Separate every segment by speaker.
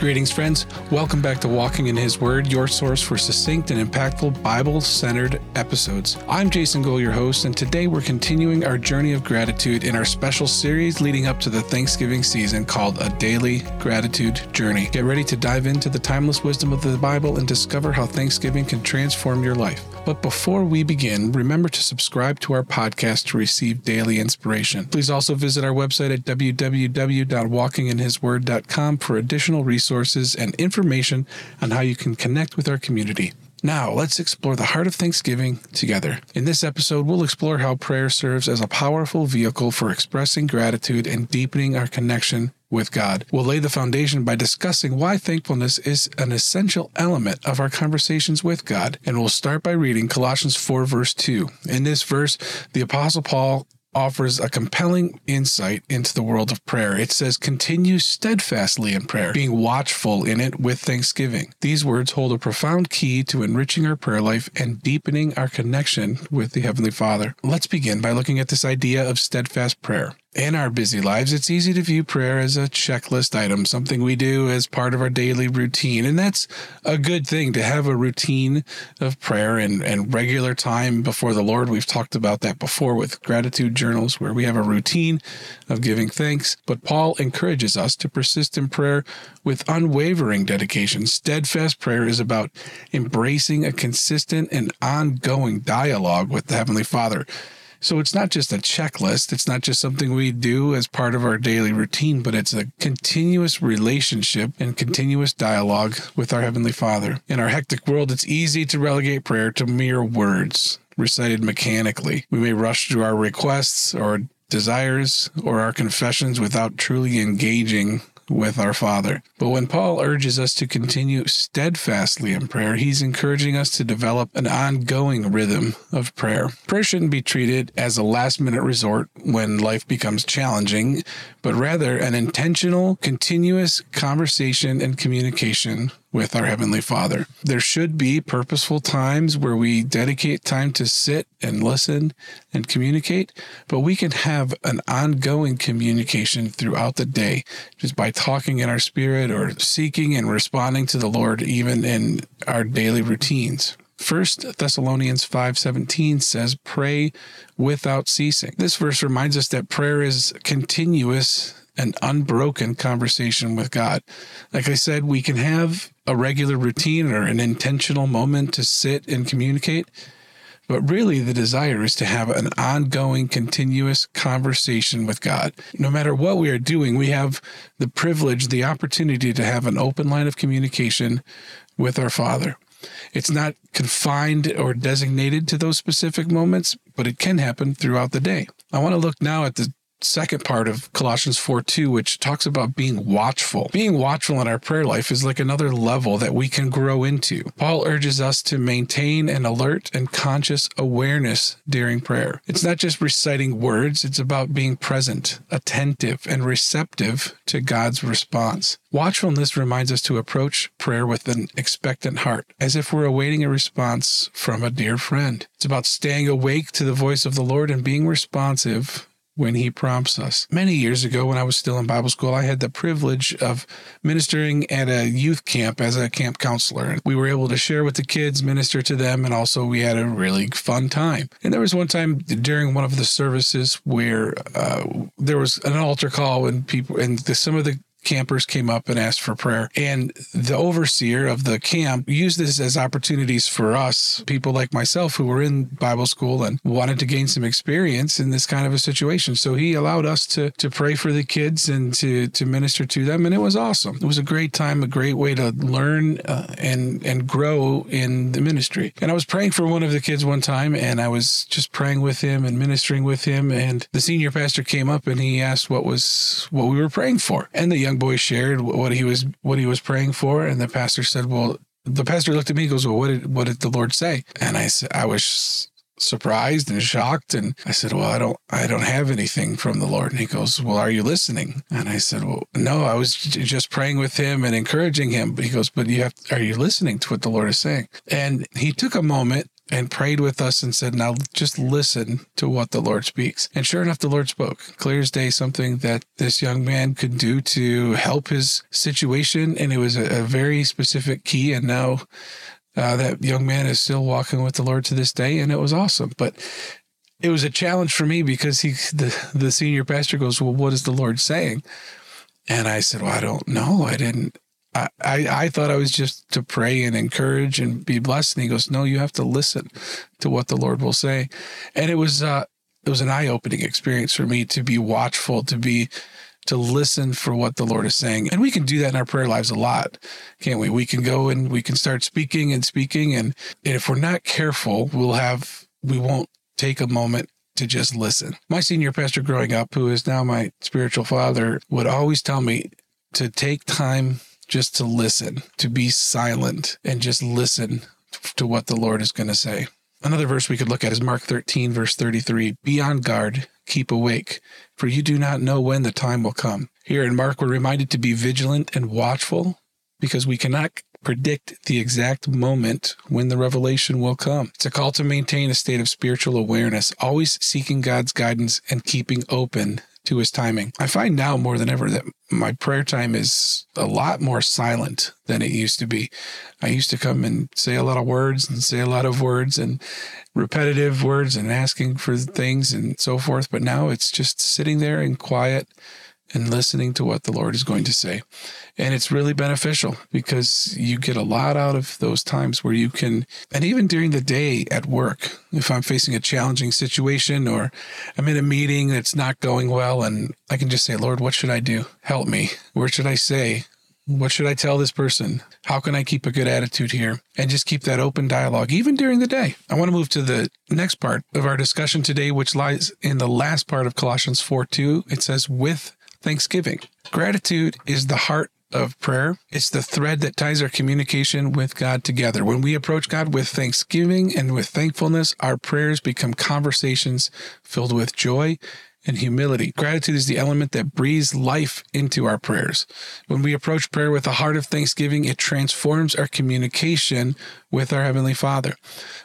Speaker 1: Greetings, friends. Welcome back to Walking in His Word, your source for succinct and impactful Bible centered episodes. I'm Jason Gohl, your host, and today we're continuing our journey of gratitude in our special series leading up to the Thanksgiving season called A Daily Gratitude Journey. Get ready to dive into the timeless wisdom of the Bible and discover how Thanksgiving can transform your life. But before we begin, remember to subscribe to our podcast to receive daily inspiration. Please also visit our website at www.walkinginhisword.com for additional resources and information on how you can connect with our community. Now, let's explore the heart of Thanksgiving together. In this episode, we'll explore how prayer serves as a powerful vehicle for expressing gratitude and deepening our connection with God. We'll lay the foundation by discussing why thankfulness is an essential element of our conversations with God. And we'll start by reading Colossians 4, verse 2. In this verse, the Apostle Paul offers a compelling insight into the world of prayer. It says, continue steadfastly in prayer, being watchful in it with thanksgiving. These words hold a profound key to enriching our prayer life and deepening our connection with the Heavenly Father. Let's begin by looking at this idea of steadfast prayer. In our busy lives, it's easy to view prayer as a checklist item, something we do as part of our daily routine. And that's a good thing to have a routine of prayer and, and regular time before the Lord. We've talked about that before with gratitude journals, where we have a routine of giving thanks. But Paul encourages us to persist in prayer with unwavering dedication. Steadfast prayer is about embracing a consistent and ongoing dialogue with the Heavenly Father. So it's not just a checklist. It's not just something we do as part of our daily routine, but it's a continuous relationship and continuous dialogue with our Heavenly Father. In our hectic world, it's easy to relegate prayer to mere words recited mechanically. We may rush through our requests or desires or our confessions without truly engaging with our Father. But when Paul urges us to continue steadfastly in prayer, he's encouraging us to develop an ongoing rhythm of prayer. Prayer shouldn't be treated as a last minute resort when life becomes challenging, but rather an intentional, continuous conversation and communication with our Heavenly Father. There should be purposeful times where we dedicate time to sit and listen and communicate, but we can have an ongoing communication throughout the day just by talking in our spirit or seeking and responding to the Lord even in our daily routines. First Thessalonians 5:17 says pray without ceasing. This verse reminds us that prayer is continuous an unbroken conversation with God. Like I said, we can have a regular routine or an intentional moment to sit and communicate, but really the desire is to have an ongoing, continuous conversation with God. No matter what we are doing, we have the privilege, the opportunity to have an open line of communication with our Father. It's not confined or designated to those specific moments, but it can happen throughout the day. I want to look now at the second part of Colossians 4 2, which talks about being watchful. Being watchful in our prayer life is like another level that we can grow into. Paul urges us to maintain an alert and conscious awareness during prayer. It's not just reciting words, it's about being present, attentive, and receptive to God's response. Watchfulness reminds us to approach prayer with an expectant heart, as if we're awaiting a response from a dear friend. It's about staying awake to the voice of the Lord and being responsive when he prompts us. Many years ago, when I was still in Bible school, I had the privilege of ministering at a youth camp as a camp counselor. We were able to share with the kids, minister to them, and also we had a really fun time. And there was one time during one of the services where uh, there was an altar call and people, and the, some of the campers came up and asked for prayer. And the overseer of the camp used this as opportunities for us, people like myself who were in Bible school and wanted to gain some experience in this kind of a situation. So he allowed us to to pray for the kids and to to minister to them and it was awesome. It was a great time, a great way to learn uh, and and grow in the ministry. And I was praying for one of the kids one time and I was just praying with him and ministering with him and the senior pastor came up and he asked what was what we were praying for. And the young boy shared what he was what he was praying for, and the pastor said, "Well." The pastor looked at me and goes, Well, what did what did the Lord say? And I said, I was surprised and shocked and I said, "Well, I don't I don't have anything from the Lord." And he goes, "Well, are you listening?" And I said, "Well, no, I was just praying with him and encouraging him." But he goes, "But you have are you listening to what the Lord is saying?" And he took a moment and prayed with us and said, Now just listen to what the Lord speaks. And sure enough, the Lord spoke. Clear as day, something that this young man could do to help his situation. And it was a, a very specific key. And now uh, that young man is still walking with the Lord to this day. And it was awesome. But it was a challenge for me because he, the, the senior pastor goes, Well, what is the Lord saying? And I said, Well, I don't know. I didn't. I, I, thought I was just to pray and encourage and be blessed. And he goes, No, you have to listen to what the Lord will say. And it was uh it was an eye-opening experience for me to be watchful, to be to listen for what the Lord is saying. And we can do that in our prayer lives a lot, can't we? We can go and we can start speaking and speaking. And, and if we're not careful, we'll have we won't take a moment to just listen. My senior pastor growing up, who is now my spiritual father, would always tell me to take time just to listen, to be silent and just listen to what the Lord is going to say. Another verse we could look at is Mark 13, verse 33 Be on guard, keep awake, for you do not know when the time will come. Here in Mark, we're reminded to be vigilant and watchful because we cannot predict the exact moment when the revelation will come. It's a call to maintain a state of spiritual awareness, always seeking God's guidance and keeping open to his timing. I find now more than ever that my prayer time is a lot more silent than it used to be. I used to come and say a lot of words and say a lot of words and repetitive words and asking for things and so forth. But now it's just sitting there in quiet and listening to what the Lord is going to say. And it's really beneficial because you get a lot out of those times where you can, and even during the day at work, if I'm facing a challenging situation or I'm in a meeting that's not going well, and I can just say, Lord, what should I do? Help me. Where should I say? What should I tell this person? How can I keep a good attitude here? And just keep that open dialogue, even during the day. I want to move to the next part of our discussion today, which lies in the last part of Colossians 4 2. It says, with thanksgiving. Gratitude is the heart of prayer. It's the thread that ties our communication with God together. When we approach God with thanksgiving and with thankfulness, our prayers become conversations filled with joy and humility. Gratitude is the element that breathes life into our prayers. When we approach prayer with a heart of thanksgiving, it transforms our communication with our Heavenly Father.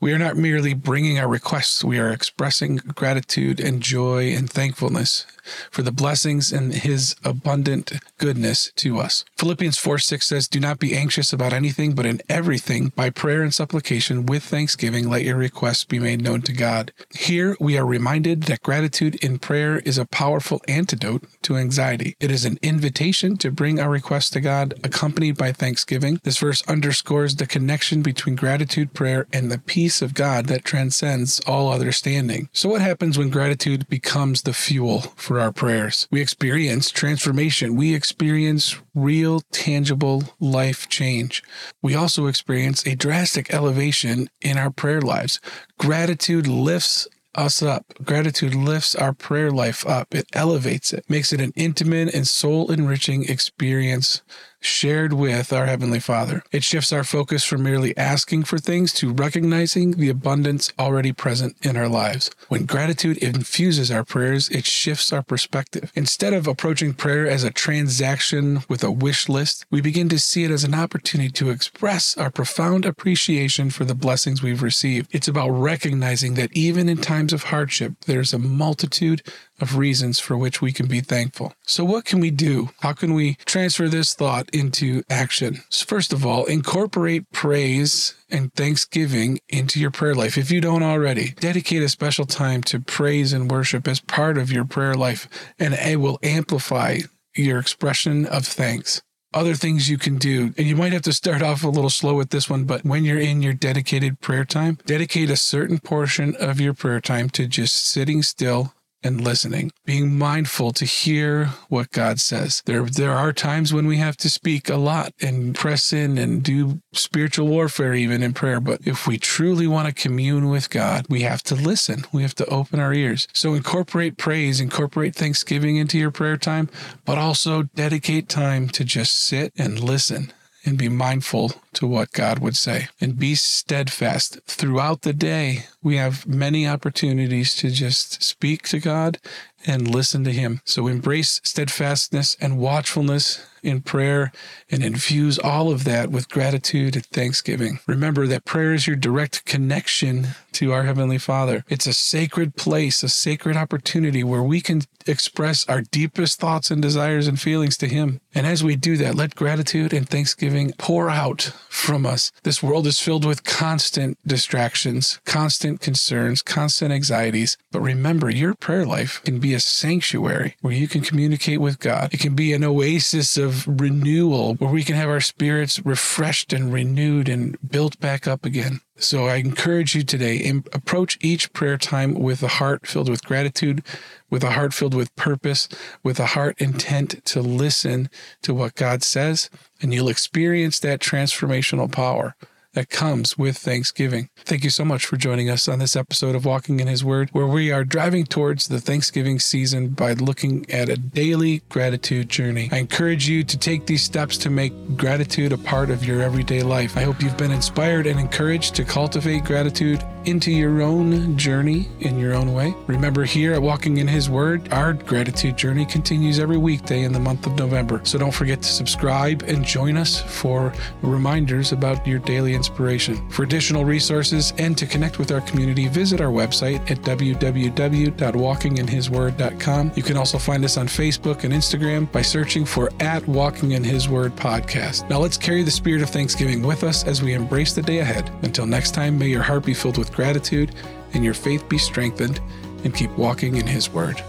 Speaker 1: We are not merely bringing our requests, we are expressing gratitude and joy and thankfulness for the blessings and His abundant goodness to us. Philippians 4 6 says, Do not be anxious about anything, but in everything, by prayer and supplication, with thanksgiving, let your requests be made known to God. Here we are reminded that gratitude in prayer is a powerful antidote to anxiety. It is an invitation to bring our requests to God, accompanied by thanksgiving. This verse underscores the connection between gratitude, prayer, and the peace of God that transcends all understanding. So, what happens when gratitude becomes the fuel for our prayers. We experience transformation. We experience real, tangible life change. We also experience a drastic elevation in our prayer lives. Gratitude lifts us up. Gratitude lifts our prayer life up. It elevates it, makes it an intimate and soul enriching experience shared with our Heavenly Father. It shifts our focus from merely asking for things to recognizing the abundance already present in our lives. When gratitude infuses our prayers, it shifts our perspective. Instead of approaching prayer as a transaction with a wish list, we begin to see it as an opportunity to express our profound appreciation for the blessings we've received. It's about recognizing that even in times of hardship, there's a multitude of reasons for which we can be thankful. So, what can we do? How can we transfer this thought into action? First of all, incorporate praise and thanksgiving into your prayer life. If you don't already, dedicate a special time to praise and worship as part of your prayer life, and it will amplify your expression of thanks other things you can do. And you might have to start off a little slow with this one, but when you're in your dedicated prayer time, dedicate a certain portion of your prayer time to just sitting still and listening, being mindful to hear what God says. There, there are times when we have to speak a lot and press in and do spiritual warfare, even in prayer. But if we truly want to commune with God, we have to listen. We have to open our ears. So incorporate praise, incorporate thanksgiving into your prayer time, but also dedicate time to just sit and listen and be mindful to what God would say and be steadfast throughout the day. We have many opportunities to just speak to God and listen to Him. So embrace steadfastness and watchfulness in prayer and infuse all of that with gratitude and thanksgiving. Remember that prayer is your direct connection to our Heavenly Father. It's a sacred place, a sacred opportunity where we can express our deepest thoughts and desires and feelings to Him. And as we do that, let gratitude and thanksgiving pour out from us. This world is filled with constant distractions, constant concerns, constant anxieties. But remember, your prayer life can be a sanctuary where you can communicate with God. It can be an oasis of renewal where we can have our spirits refreshed and renewed and built back up again. So I encourage you today, approach each prayer time with a heart filled with gratitude, with a heart filled with purpose, with a heart intent to listen to what God says, and you'll experience that transformational power that comes with Thanksgiving. Thank you so much for joining us on this episode of Walking in His Word, where we are driving towards the Thanksgiving season by looking at a daily gratitude journey. I encourage you to take these steps to make gratitude a part of your everyday life. I hope you've been inspired and encouraged to cultivate gratitude into your own journey in your own way. Remember, here at Walking in His Word, our gratitude journey continues every weekday in the month of November. So don't forget to subscribe and join us for reminders about your daily inspiration. For additional resources and to connect with our community, visit our website at www.walkinginhisword.com. You can also find us on Facebook and Instagram by searching for at Walking in His Word podcast. Now let's carry the spirit of Thanksgiving with us as we embrace the day ahead. Until next time, may your heart be filled with gratitude and your faith be strengthened and keep walking in His Word.